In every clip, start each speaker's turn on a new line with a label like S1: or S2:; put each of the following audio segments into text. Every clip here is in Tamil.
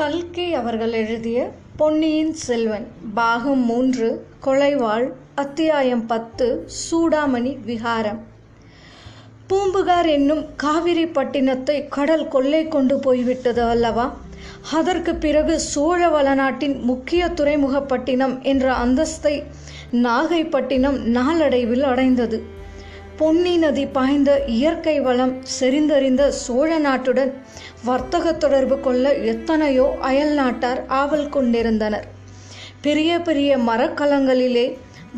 S1: கல்கி அவர்கள் எழுதிய பொன்னியின் செல்வன் பாகம் மூன்று கொலைவாள் அத்தியாயம் பத்து சூடாமணி விகாரம் பூம்புகார் என்னும் காவிரி பட்டினத்தை கடல் கொள்ளை கொண்டு போய்விட்டது அல்லவா அதற்கு பிறகு சோழ வளநாட்டின் முக்கிய துறைமுகப்பட்டினம் என்ற அந்தஸ்தை நாகைப்பட்டினம் நாளடைவில் அடைந்தது பொன்னி நதி பாய்ந்த இயற்கை வளம் செறிந்தறிந்த சோழ நாட்டுடன் வர்த்தக தொடர்பு கொள்ள எத்தனையோ அயல் நாட்டார் ஆவல் கொண்டிருந்தனர் பெரிய பெரிய மரக்கலங்களிலே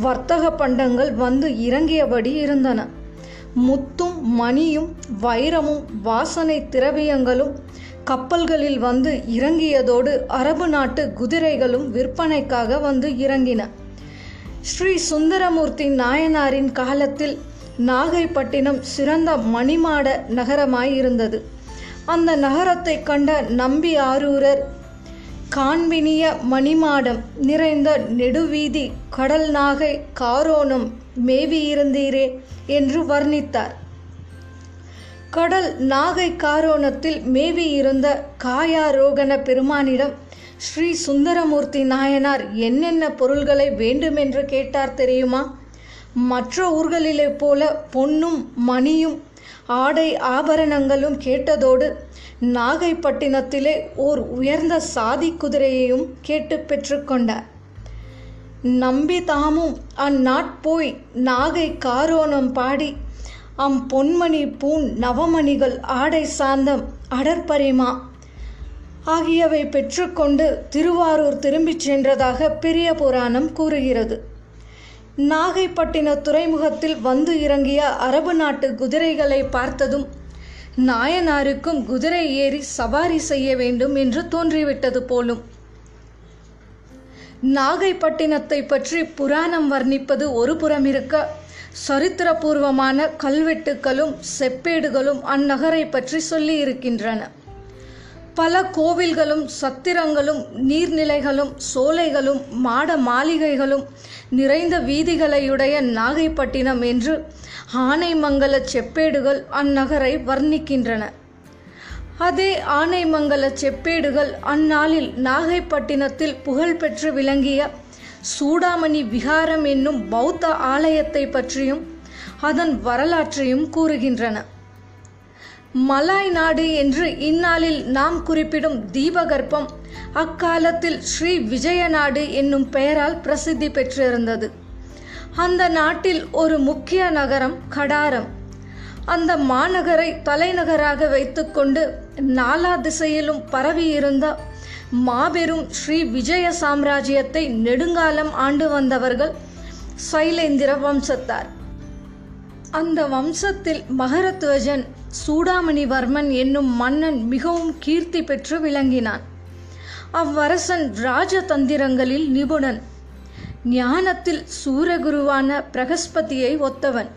S1: வர்த்தக பண்டங்கள் வந்து இறங்கியபடி இருந்தன முத்தும் மணியும் வைரமும் வாசனை திரவியங்களும் கப்பல்களில் வந்து இறங்கியதோடு அரபு நாட்டு குதிரைகளும் விற்பனைக்காக வந்து இறங்கின ஸ்ரீ சுந்தரமூர்த்தி நாயனாரின் காலத்தில் நாகைப்பட்டினம் சிறந்த மணிமாட நகரமாய் இருந்தது அந்த நகரத்தை கண்ட நம்பி ஆரூரர் காண்பினிய மணிமாடம் நிறைந்த நெடுவீதி கடல் நாகை காரோணம் மேவியிருந்தீரே என்று வர்ணித்தார் கடல் நாகை காரோணத்தில் மேவியிருந்த காயாரோகண பெருமானிடம் ஸ்ரீ சுந்தரமூர்த்தி நாயனார் என்னென்ன பொருள்களை வேண்டுமென்று கேட்டார் தெரியுமா மற்ற ஊர்களிலே போல பொன்னும் மணியும் ஆடை ஆபரணங்களும் கேட்டதோடு நாகைப்பட்டினத்திலே ஓர் உயர்ந்த சாதி குதிரையையும் கேட்டு பெற்றுக்கொண்டார் நம்பி தாமும் அந்நாட்போய் நாகை காரோணம் பாடி அம் பொன்மணி பூன் நவமணிகள் ஆடை சாந்தம் அடற்பரிமா ஆகியவை பெற்றுக்கொண்டு திருவாரூர் திரும்பிச் சென்றதாக பெரிய புராணம் கூறுகிறது நாகைப்பட்டின துறைமுகத்தில் வந்து இறங்கிய அரபு நாட்டு குதிரைகளை பார்த்ததும் நாயனாருக்கும் குதிரை ஏறி சவாரி செய்ய வேண்டும் என்று தோன்றிவிட்டது போலும் நாகைப்பட்டினத்தை பற்றி புராணம் வர்ணிப்பது ஒரு புறம் இருக்க சரித்திரபூர்வமான கல்வெட்டுக்களும் செப்பேடுகளும் அந்நகரை பற்றி சொல்லி இருக்கின்றன பல கோவில்களும் சத்திரங்களும் நீர்நிலைகளும் சோலைகளும் மாட மாளிகைகளும் நிறைந்த வீதிகளையுடைய நாகைப்பட்டினம் என்று ஆனைமங்கல செப்பேடுகள் அந்நகரை வர்ணிக்கின்றன அதே ஆனைமங்கல செப்பேடுகள் அந்நாளில் நாகைப்பட்டினத்தில் புகழ்பெற்று விளங்கிய சூடாமணி விகாரம் என்னும் பௌத்த ஆலயத்தை பற்றியும் அதன் வரலாற்றையும் கூறுகின்றன மலாய் நாடு என்று இந்நாளில் நாம் குறிப்பிடும் தீபகற்பம் அக்காலத்தில் ஸ்ரீ விஜயநாடு என்னும் பெயரால் பிரசித்தி பெற்றிருந்தது அந்த நாட்டில் ஒரு முக்கிய நகரம் கடாரம் அந்த மாநகரை தலைநகராக வைத்துக்கொண்டு நாலா திசையிலும் பரவியிருந்த மாபெரும் ஸ்ரீ விஜய சாம்ராஜ்யத்தை நெடுங்காலம் ஆண்டு வந்தவர்கள் சைலேந்திர வம்சத்தார் அந்த வம்சத்தில் மகரத்வஜன் சூடாமணிவர்மன் என்னும் மன்னன் மிகவும் கீர்த்தி பெற்று விளங்கினான் அவ்வரசன் ராஜதந்திரங்களில் நிபுணன் ஞானத்தில் சூரகுருவான பிரகஸ்பதியை ஒத்தவன்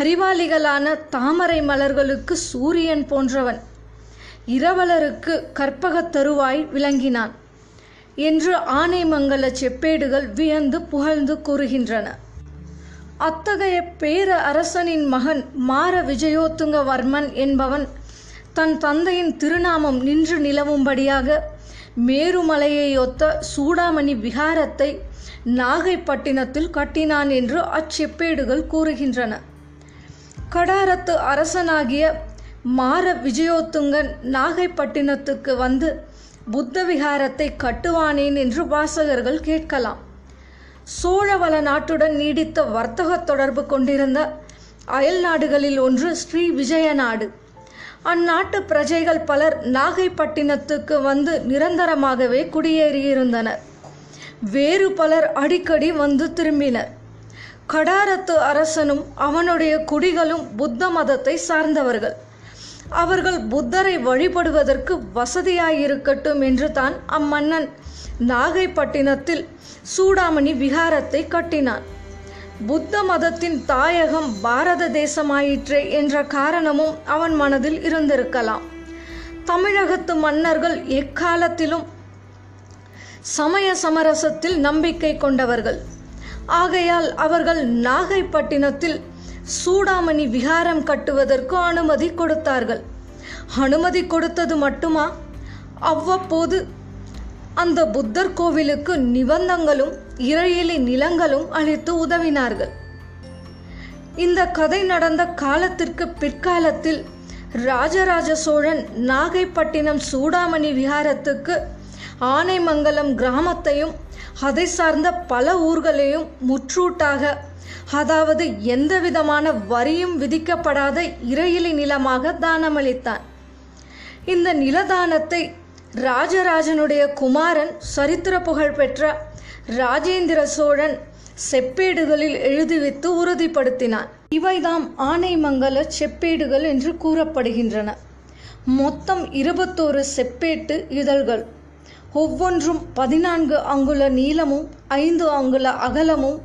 S1: அறிவாளிகளான தாமரை மலர்களுக்கு சூரியன் போன்றவன் இரவலருக்கு கற்பகத் தருவாய் விளங்கினான் என்று ஆனைமங்கல செப்பேடுகள் வியந்து புகழ்ந்து கூறுகின்றன அத்தகைய பேர அரசனின் மகன் மார விஜயோத்துங்கவர்மன் என்பவன் தன் தந்தையின் திருநாமம் நின்று நிலவும்படியாக மேருமலையை ஒத்த சூடாமணி விகாரத்தை நாகைப்பட்டினத்தில் கட்டினான் என்று அச்செப்பேடுகள் கூறுகின்றன கடாரத்து அரசனாகிய மார விஜயோத்துங்கன் நாகைப்பட்டினத்துக்கு வந்து புத்த விகாரத்தை கட்டுவானேன் என்று வாசகர்கள் கேட்கலாம் சோழவள நாட்டுடன் நீடித்த வர்த்தக தொடர்பு கொண்டிருந்த அயல் நாடுகளில் ஒன்று ஸ்ரீ விஜய நாடு அந்நாட்டு பிரஜைகள் பலர் நாகைப்பட்டினத்துக்கு வந்து நிரந்தரமாகவே குடியேறியிருந்தனர் வேறு பலர் அடிக்கடி வந்து திரும்பினர் கடாரத்து அரசனும் அவனுடைய குடிகளும் புத்த மதத்தை சார்ந்தவர்கள் அவர்கள் புத்தரை வழிபடுவதற்கு வசதியாயிருக்கட்டும் என்று தான் அம்மன்னன் நாகைப்பட்டினத்தில் சூடாமணி விகாரத்தை கட்டினான் புத்த மதத்தின் தாயகம் பாரத தேசமாயிற்றே என்ற காரணமும் அவன் மனதில் இருந்திருக்கலாம் தமிழகத்து மன்னர்கள் எக்காலத்திலும் சமய சமரசத்தில் நம்பிக்கை கொண்டவர்கள் ஆகையால் அவர்கள் நாகைப்பட்டினத்தில் சூடாமணி விகாரம் கட்டுவதற்கு அனுமதி கொடுத்தார்கள் அனுமதி கொடுத்தது மட்டுமா அவ்வப்போது அந்த புத்தர் கோவிலுக்கு நிபந்தங்களும் இறையிலி நிலங்களும் அளித்து உதவினார்கள் இந்த கதை நடந்த காலத்திற்கு பிற்காலத்தில் ராஜராஜ சோழன் நாகைப்பட்டினம் சூடாமணி விஹாரத்துக்கு ஆனைமங்கலம் கிராமத்தையும் அதை சார்ந்த பல ஊர்களையும் முற்றூட்டாக அதாவது எந்த விதமான வரியும் விதிக்கப்படாத இறையிலி நிலமாக தானமளித்தான் இந்த நிலதானத்தை ராஜராஜனுடைய குமாரன் சரித்திர புகழ் பெற்ற ராஜேந்திர சோழன் செப்பேடுகளில் எழுதிவித்து உறுதிப்படுத்தினான் இவைதாம் ஆனைமங்கல செப்பேடுகள் என்று கூறப்படுகின்றன மொத்தம் இருபத்தோரு செப்பேட்டு இதழ்கள் ஒவ்வொன்றும் பதினான்கு அங்குல நீளமும் ஐந்து அங்குல அகலமும்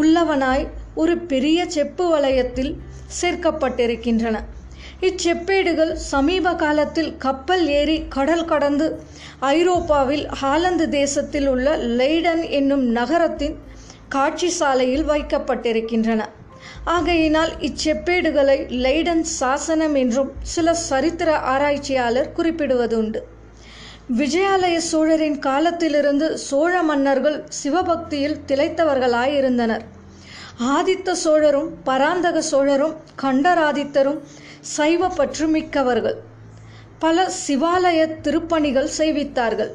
S1: உள்ளவனாய் ஒரு பெரிய செப்பு வளையத்தில் சேர்க்கப்பட்டிருக்கின்றன இச்செப்பேடுகள் சமீப காலத்தில் கப்பல் ஏறி கடல் கடந்து ஐரோப்பாவில் ஹாலந்து தேசத்தில் உள்ள லைடன் என்னும் நகரத்தின் காட்சி சாலையில் வைக்கப்பட்டிருக்கின்றன ஆகையினால் இச்செப்பேடுகளை லைடன் சாசனம் என்றும் சில சரித்திர ஆராய்ச்சியாளர் குறிப்பிடுவதுண்டு விஜயாலய சோழரின் காலத்திலிருந்து சோழ மன்னர்கள் சிவபக்தியில் திளைத்தவர்களாயிருந்தனர் ஆதித்த சோழரும் பராந்தக சோழரும் கண்டராதித்தரும் சைவ பற்று மிக்கவர்கள் பல சிவாலய திருப்பணிகள் செய்வித்தார்கள்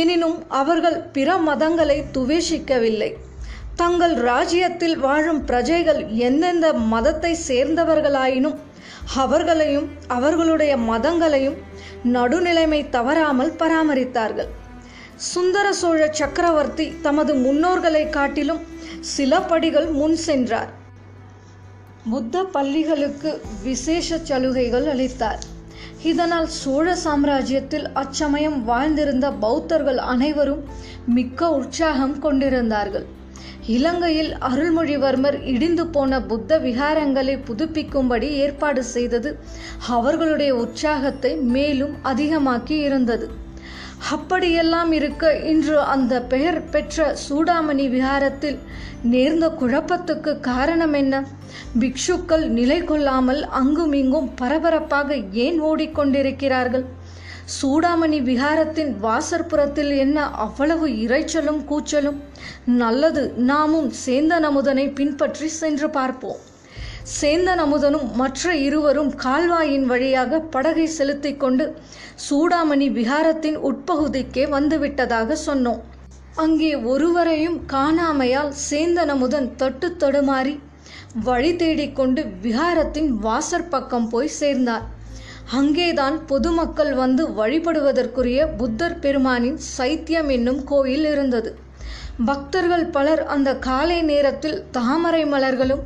S1: எனினும் அவர்கள் பிற மதங்களை துவேஷிக்கவில்லை தங்கள் ராஜ்யத்தில் வாழும் பிரஜைகள் எந்தெந்த மதத்தை சேர்ந்தவர்களாயினும் அவர்களையும் அவர்களுடைய மதங்களையும் நடுநிலைமை தவறாமல் பராமரித்தார்கள் சுந்தர சோழ சக்கரவர்த்தி தமது முன்னோர்களை காட்டிலும் சில படிகள் முன் சென்றார் புத்த பள்ளிகளுக்கு விசேஷ சலுகைகள் அளித்தார் இதனால் சோழ சாம்ராஜ்யத்தில் அச்சமயம் வாழ்ந்திருந்த பௌத்தர்கள் அனைவரும் மிக்க உற்சாகம் கொண்டிருந்தார்கள் இலங்கையில் அருள்மொழிவர்மர் இடிந்து போன புத்த விகாரங்களை புதுப்பிக்கும்படி ஏற்பாடு செய்தது அவர்களுடைய உற்சாகத்தை மேலும் அதிகமாக்கி இருந்தது அப்படியெல்லாம் இருக்க இன்று அந்த பெயர் பெற்ற சூடாமணி விஹாரத்தில் நேர்ந்த குழப்பத்துக்கு காரணம் என்ன பிக்ஷுக்கள் நிலை கொள்ளாமல் அங்கும் இங்கும் பரபரப்பாக ஏன் ஓடிக்கொண்டிருக்கிறார்கள் சூடாமணி விகாரத்தின் வாசற்புறத்தில் என்ன அவ்வளவு இரைச்சலும் கூச்சலும் நல்லது நாமும் சேந்தன் அமுதனை பின்பற்றி சென்று பார்ப்போம் சேந்தன் அமுதனும் மற்ற இருவரும் கால்வாயின் வழியாக படகை செலுத்தி கொண்டு சூடாமணி விஹாரத்தின் உட்பகுதிக்கே வந்துவிட்டதாக சொன்னோம் அங்கே ஒருவரையும் காணாமையால் சேந்தன் அமுதன் தட்டு தடுமாறி வழி தேடிக்கொண்டு விஹாரத்தின் வாசற்பக்கம் போய் சேர்ந்தார் அங்கேதான் பொதுமக்கள் வந்து வழிபடுவதற்குரிய புத்தர் பெருமானின் சைத்தியம் என்னும் கோயில் இருந்தது பக்தர்கள் பலர் அந்த காலை நேரத்தில் தாமரை மலர்களும்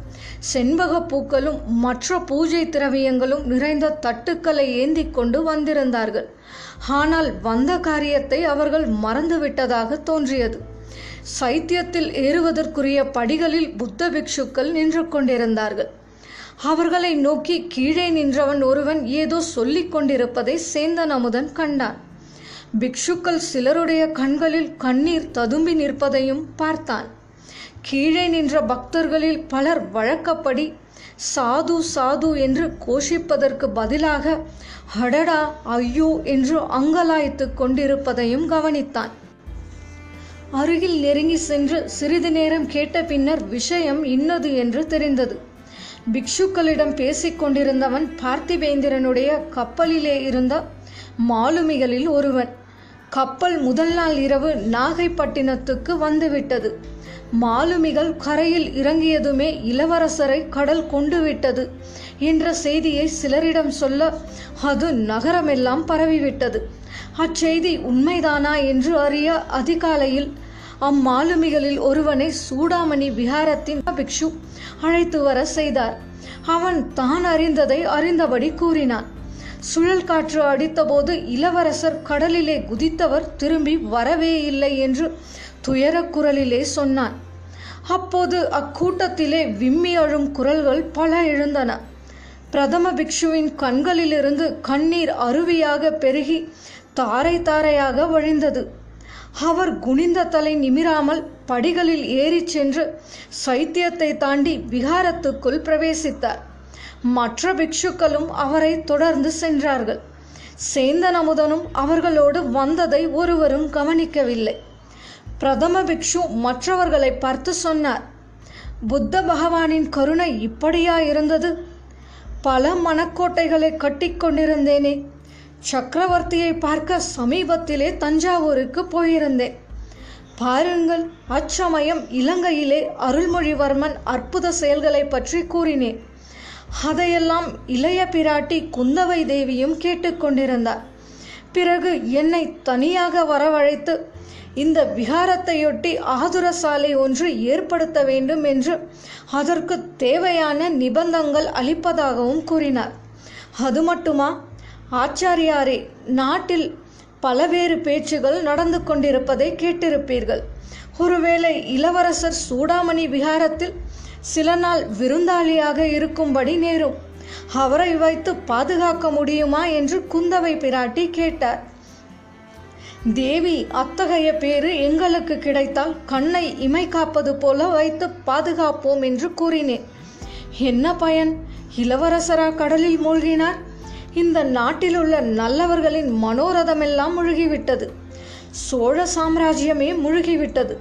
S1: செண்பக பூக்களும் மற்ற பூஜை திரவியங்களும் நிறைந்த தட்டுக்களை ஏந்தி கொண்டு வந்திருந்தார்கள் ஆனால் வந்த காரியத்தை அவர்கள் மறந்துவிட்டதாக தோன்றியது சைத்தியத்தில் ஏறுவதற்குரிய படிகளில் புத்த பிக்ஷுக்கள் நின்று கொண்டிருந்தார்கள் அவர்களை நோக்கி கீழே நின்றவன் ஒருவன் ஏதோ சொல்லிக் கொண்டிருப்பதை சேந்தன் அமுதன் கண்டான் பிக்ஷுக்கள் சிலருடைய கண்களில் கண்ணீர் ததும்பி நிற்பதையும் பார்த்தான் கீழே நின்ற பக்தர்களில் பலர் வழக்கப்படி சாது சாது என்று கோஷிப்பதற்கு பதிலாக ஹடடா ஐயோ என்று அங்கலாய்த்து கொண்டிருப்பதையும் கவனித்தான் அருகில் நெருங்கி சென்று சிறிது நேரம் கேட்ட பின்னர் விஷயம் இன்னது என்று தெரிந்தது பிக்ஷுக்களிடம் பேசிக்கொண்டிருந்தவன் பார்த்திபேந்திரனுடைய கப்பலிலே இருந்த மாலுமிகளில் ஒருவன் கப்பல் முதல் நாள் இரவு நாகைப்பட்டினத்துக்கு வந்துவிட்டது மாலுமிகள் கரையில் இறங்கியதுமே இளவரசரை கடல் கொண்டு விட்டது என்ற செய்தியை சிலரிடம் சொல்ல அது நகரமெல்லாம் பரவிவிட்டது அச்செய்தி உண்மைதானா என்று அறிய அதிகாலையில் அம்மாலுமிகளில் ஒருவனை சூடாமணி விஹாரத்தின் பிக்ஷு அழைத்து வர செய்தார் அவன் தான் அறிந்ததை அறிந்தபடி கூறினான் சுழல் காற்று அடித்தபோது இளவரசர் கடலிலே குதித்தவர் திரும்பி வரவே இல்லை என்று துயரக் குரலிலே சொன்னார் அப்போது அக்கூட்டத்திலே விம்மி அழும் குரல்கள் பல எழுந்தன பிரதம பிக்ஷுவின் கண்களிலிருந்து கண்ணீர் அருவியாக பெருகி தாரை தாரையாக வழிந்தது அவர் குனிந்த தலை நிமிராமல் படிகளில் ஏறிச் சென்று சைத்தியத்தை தாண்டி விகாரத்துக்குள் பிரவேசித்தார் மற்ற பிக்ஷுக்களும் அவரை தொடர்ந்து சென்றார்கள் சேந்தன் அமுதனும் அவர்களோடு வந்ததை ஒருவரும் கவனிக்கவில்லை பிரதம பிக்ஷு மற்றவர்களை பார்த்து சொன்னார் புத்த பகவானின் கருணை இப்படியா இருந்தது பல மணக்கோட்டைகளை கட்டிக்கொண்டிருந்தேனே சக்கரவர்த்தியை பார்க்க சமீபத்திலே தஞ்சாவூருக்கு போயிருந்தேன் பாருங்கள் அச்சமயம் இலங்கையிலே அருள்மொழிவர்மன் அற்புத செயல்களை பற்றி கூறினேன் அதையெல்லாம் இளைய பிராட்டி குந்தவை தேவியும் கேட்டுக்கொண்டிருந்தார் பிறகு என்னை தனியாக வரவழைத்து இந்த விகாரத்தையொட்டி ஆதுர சாலை ஒன்று ஏற்படுத்த வேண்டும் என்று அதற்கு தேவையான நிபந்தங்கள் அளிப்பதாகவும் கூறினார் அது மட்டுமா ஆச்சாரியாரே நாட்டில் பலவேறு பேச்சுகள் நடந்து கொண்டிருப்பதை கேட்டிருப்பீர்கள் ஒருவேளை இளவரசர் சூடாமணி விகாரத்தில் சில நாள் விருந்தாளியாக இருக்கும்படி நேரும் அவரை வைத்து பாதுகாக்க முடியுமா என்று குந்தவை பிராட்டி கேட்டார் தேவி அத்தகைய பேரு எங்களுக்கு கிடைத்தால் கண்ணை இமை காப்பது போல வைத்து பாதுகாப்போம் என்று கூறினேன் என்ன பயன் இளவரசரா கடலில் மூழ்கினார் இந்த நாட்டில் உள்ள நல்லவர்களின் மனோரதமெல்லாம் முழுகிவிட்டது சோழ சாம்ராஜ்யமே முழுகிவிட்டது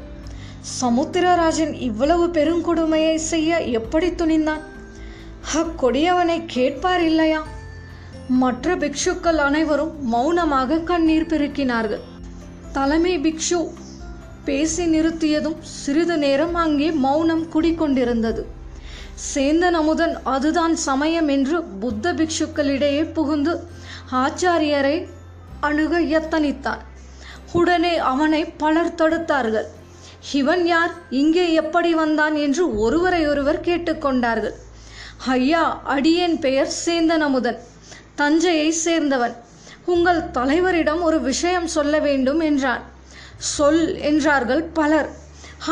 S1: சமுத்திரராஜன் இவ்வளவு பெருங்கொடுமையை செய்ய எப்படி துணிந்தான் அக்கொடியவனை கேட்பார் இல்லையா மற்ற பிக்ஷுக்கள் அனைவரும் மௌனமாக கண்ணீர் பெருக்கினார்கள் தலைமை பிக்ஷு பேசி நிறுத்தியதும் சிறிது நேரம் அங்கே மௌனம் குடிக்கொண்டிருந்தது சேந்தன் அமுதன் அதுதான் சமயம் என்று புத்த பிக்ஷுக்களிடையே புகுந்து ஆச்சாரியரை அணுக எத்தனித்தான் உடனே அவனை பலர் தடுத்தார்கள் இவன் யார் இங்கே எப்படி வந்தான் என்று ஒருவரை ஒருவர் கேட்டுக்கொண்டார்கள் ஐயா அடியேன் பெயர் சேந்தன் அமுதன் தஞ்சையை சேர்ந்தவன் உங்கள் தலைவரிடம் ஒரு விஷயம் சொல்ல வேண்டும் என்றான் சொல் என்றார்கள் பலர்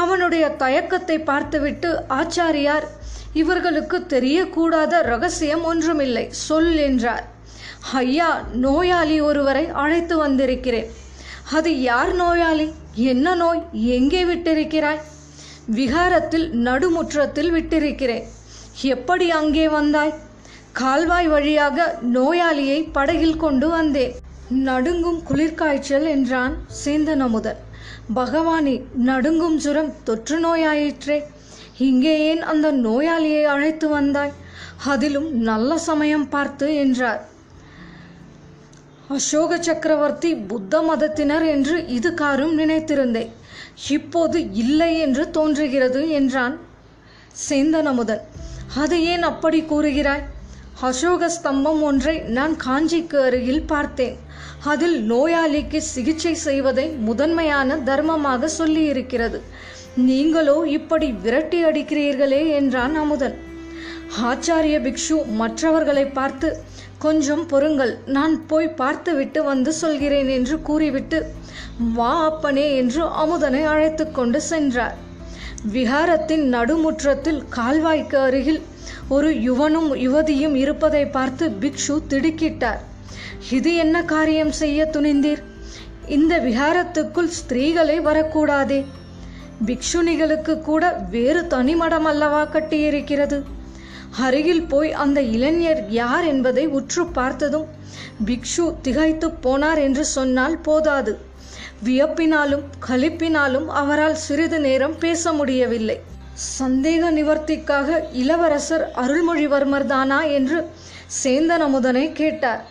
S1: அவனுடைய தயக்கத்தை பார்த்துவிட்டு ஆச்சாரியார் இவர்களுக்கு தெரியக்கூடாத ரகசியம் ஒன்றுமில்லை சொல் என்றார் ஐயா நோயாளி ஒருவரை அழைத்து வந்திருக்கிறேன் அது யார் நோயாளி என்ன நோய் எங்கே விட்டிருக்கிறாய் விகாரத்தில் நடுமுற்றத்தில் விட்டிருக்கிறேன் எப்படி அங்கே வந்தாய் கால்வாய் வழியாக நோயாளியை படகில் கொண்டு வந்தேன் நடுங்கும் குளிர்காய்ச்சல் என்றான் அமுதன் பகவானே நடுங்கும் சுரம் தொற்று நோயாயிற்றே இங்கே ஏன் அந்த நோயாளியை அழைத்து வந்தாய் அதிலும் நல்ல சமயம் பார்த்து என்றார் அசோக சக்கரவர்த்தி புத்த மதத்தினர் என்று இது காரும் நினைத்திருந்தேன் இப்போது இல்லை என்று தோன்றுகிறது என்றான் சேந்தன் அது ஏன் அப்படி கூறுகிறாய் அசோக ஸ்தம்பம் ஒன்றை நான் காஞ்சிக்கு அருகில் பார்த்தேன் அதில் நோயாளிக்கு சிகிச்சை செய்வதை முதன்மையான தர்மமாக சொல்லியிருக்கிறது நீங்களோ இப்படி விரட்டி அடிக்கிறீர்களே என்றான் அமுதன் ஆச்சாரிய பிக்ஷு மற்றவர்களை பார்த்து கொஞ்சம் பொறுங்கள் நான் போய் பார்த்துவிட்டு வந்து சொல்கிறேன் என்று கூறிவிட்டு வா அப்பனே என்று அமுதனை அழைத்து கொண்டு சென்றார் விகாரத்தின் நடுமுற்றத்தில் கால்வாய்க்கு அருகில் ஒரு யுவனும் யுவதியும் இருப்பதை பார்த்து பிக்ஷு திடுக்கிட்டார் இது என்ன காரியம் செய்ய துணிந்தீர் இந்த விகாரத்துக்குள் ஸ்திரீகளை வரக்கூடாதே பிக்ஷுனிகளுக்கு கூட வேறு தனிமடம் அல்லவா கட்டியிருக்கிறது அருகில் போய் அந்த இளைஞர் யார் என்பதை உற்று பார்த்ததும் பிக்ஷு திகைத்து போனார் என்று சொன்னால் போதாது வியப்பினாலும் கழிப்பினாலும் அவரால் சிறிது நேரம் பேச முடியவில்லை சந்தேக நிவர்த்திக்காக இளவரசர் அருள்மொழிவர்மர் தானா என்று சேந்தனமுதனை கேட்டார்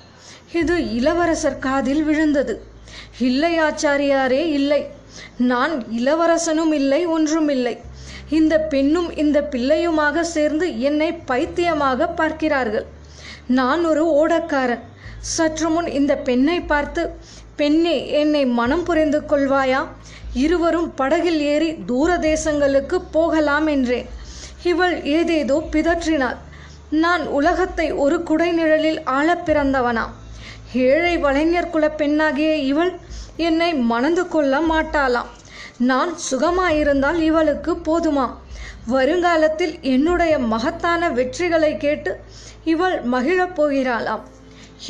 S1: இது இளவரசர் காதில் விழுந்தது இல்லை ஆச்சாரியாரே இல்லை நான் இளவரசனும் இல்லை ஒன்றுமில்லை இந்த பெண்ணும் இந்த பிள்ளையுமாக சேர்ந்து என்னை பைத்தியமாக பார்க்கிறார்கள் நான் ஒரு ஓடக்காரன் சற்று முன் இந்த பெண்ணை பார்த்து பெண்ணே என்னை மனம் புரிந்து கொள்வாயா இருவரும் படகில் ஏறி தூர தேசங்களுக்கு போகலாம் என்றேன் இவள் ஏதேதோ பிதற்றினாள் நான் உலகத்தை ஒரு குடைநிழலில் ஆள பிறந்தவனாம் ஏழை வளைஞர் குல பெண்ணாகிய இவள் என்னை மணந்து கொள்ள மாட்டாளாம் நான் சுகமாயிருந்தால் இவளுக்கு போதுமா வருங்காலத்தில் என்னுடைய மகத்தான வெற்றிகளை கேட்டு இவள் மகிழப் போகிறாளாம்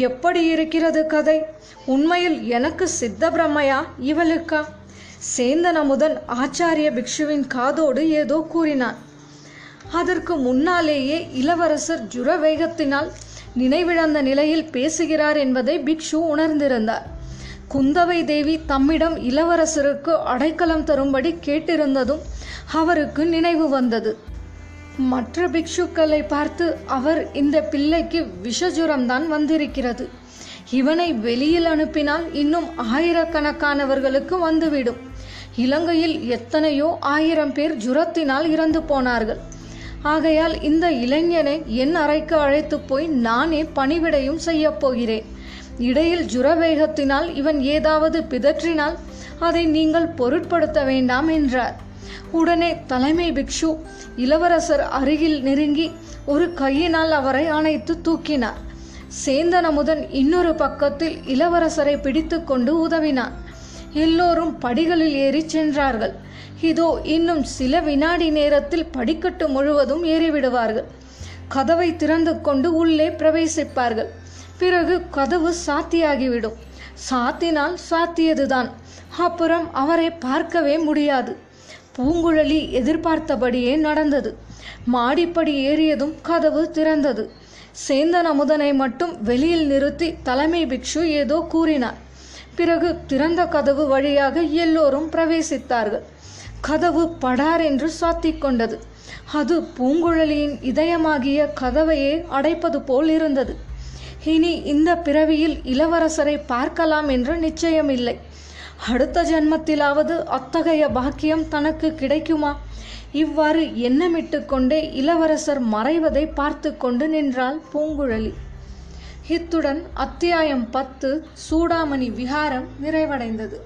S1: எப்படி இருக்கிறது கதை உண்மையில் எனக்கு சித்த பிரம்மையா இவளுக்கா சேந்தன் ஆச்சாரிய பிக்ஷுவின் காதோடு ஏதோ கூறினான் அதற்கு முன்னாலேயே இளவரசர் ஜுர வேகத்தினால் நினைவிழந்த நிலையில் பேசுகிறார் என்பதை பிக்ஷு உணர்ந்திருந்தார் குந்தவை தேவி தம்மிடம் இளவரசருக்கு அடைக்கலம் தரும்படி கேட்டிருந்ததும் அவருக்கு நினைவு வந்தது மற்ற பிக்ஷுக்களை பார்த்து அவர் இந்த பிள்ளைக்கு விஷஜுரம்தான் வந்திருக்கிறது இவனை வெளியில் அனுப்பினால் இன்னும் ஆயிரக்கணக்கானவர்களுக்கு வந்துவிடும் இலங்கையில் எத்தனையோ ஆயிரம் பேர் ஜுரத்தினால் இறந்து போனார்கள் ஆகையால் இந்த இளைஞனை என் அறைக்கு அழைத்து போய் நானே பணிவிடையும் செய்யப் போகிறேன் இடையில் ஜுரவேகத்தினால் இவன் ஏதாவது பிதற்றினால் அதை நீங்கள் பொருட்படுத்த வேண்டாம் என்றார் உடனே தலைமை பிக்ஷு இளவரசர் அருகில் நெருங்கி ஒரு கையினால் அவரை அணைத்து தூக்கினார் சேந்தனமுதன் இன்னொரு பக்கத்தில் இளவரசரை பிடித்து கொண்டு உதவினான் எல்லோரும் படிகளில் ஏறிச் சென்றார்கள் இதோ இன்னும் சில வினாடி நேரத்தில் படிக்கட்டு முழுவதும் ஏறிவிடுவார்கள் கதவை திறந்து கொண்டு உள்ளே பிரவேசிப்பார்கள் பிறகு கதவு சாத்தியாகிவிடும் சாத்தினால் சாத்தியதுதான் அப்புறம் அவரை பார்க்கவே முடியாது பூங்குழலி எதிர்பார்த்தபடியே நடந்தது மாடிப்படி ஏறியதும் கதவு திறந்தது சேந்தன் அமுதனை மட்டும் வெளியில் நிறுத்தி தலைமை பிக்ஷு ஏதோ கூறினார் பிறகு திறந்த கதவு வழியாக எல்லோரும் பிரவேசித்தார்கள் கதவு படார் என்று சாத்தி கொண்டது அது பூங்குழலியின் இதயமாகிய கதவையே அடைப்பது போல் இருந்தது இனி இந்த பிறவியில் இளவரசரை பார்க்கலாம் என்று நிச்சயம் இல்லை அடுத்த ஜென்மத்திலாவது அத்தகைய பாக்கியம் தனக்கு கிடைக்குமா இவ்வாறு எண்ணமிட்டு கொண்டே இளவரசர் மறைவதை பார்த்து கொண்டு நின்றாள் பூங்குழலி இத்துடன் அத்தியாயம் பத்து சூடாமணி விஹாரம் நிறைவடைந்தது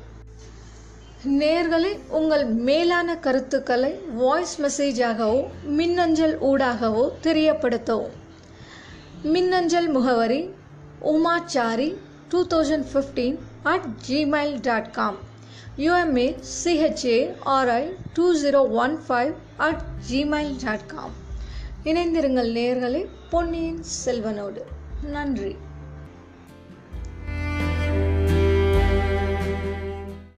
S1: நேர்களை உங்கள் மேலான கருத்துக்களை வாய்ஸ் மெசேஜாகவோ மின்னஞ்சல் ஊடாகவோ தெரியப்படுத்தவும் மின்னஞ்சல் முகவரி Umachari two thousand fifteen at Gmail dot com U M A C H A R I two zero one five at Gmail dot com இணைந்திருங்கள் நேர்களே பொன்னியின் செல்வனோடு நன்றி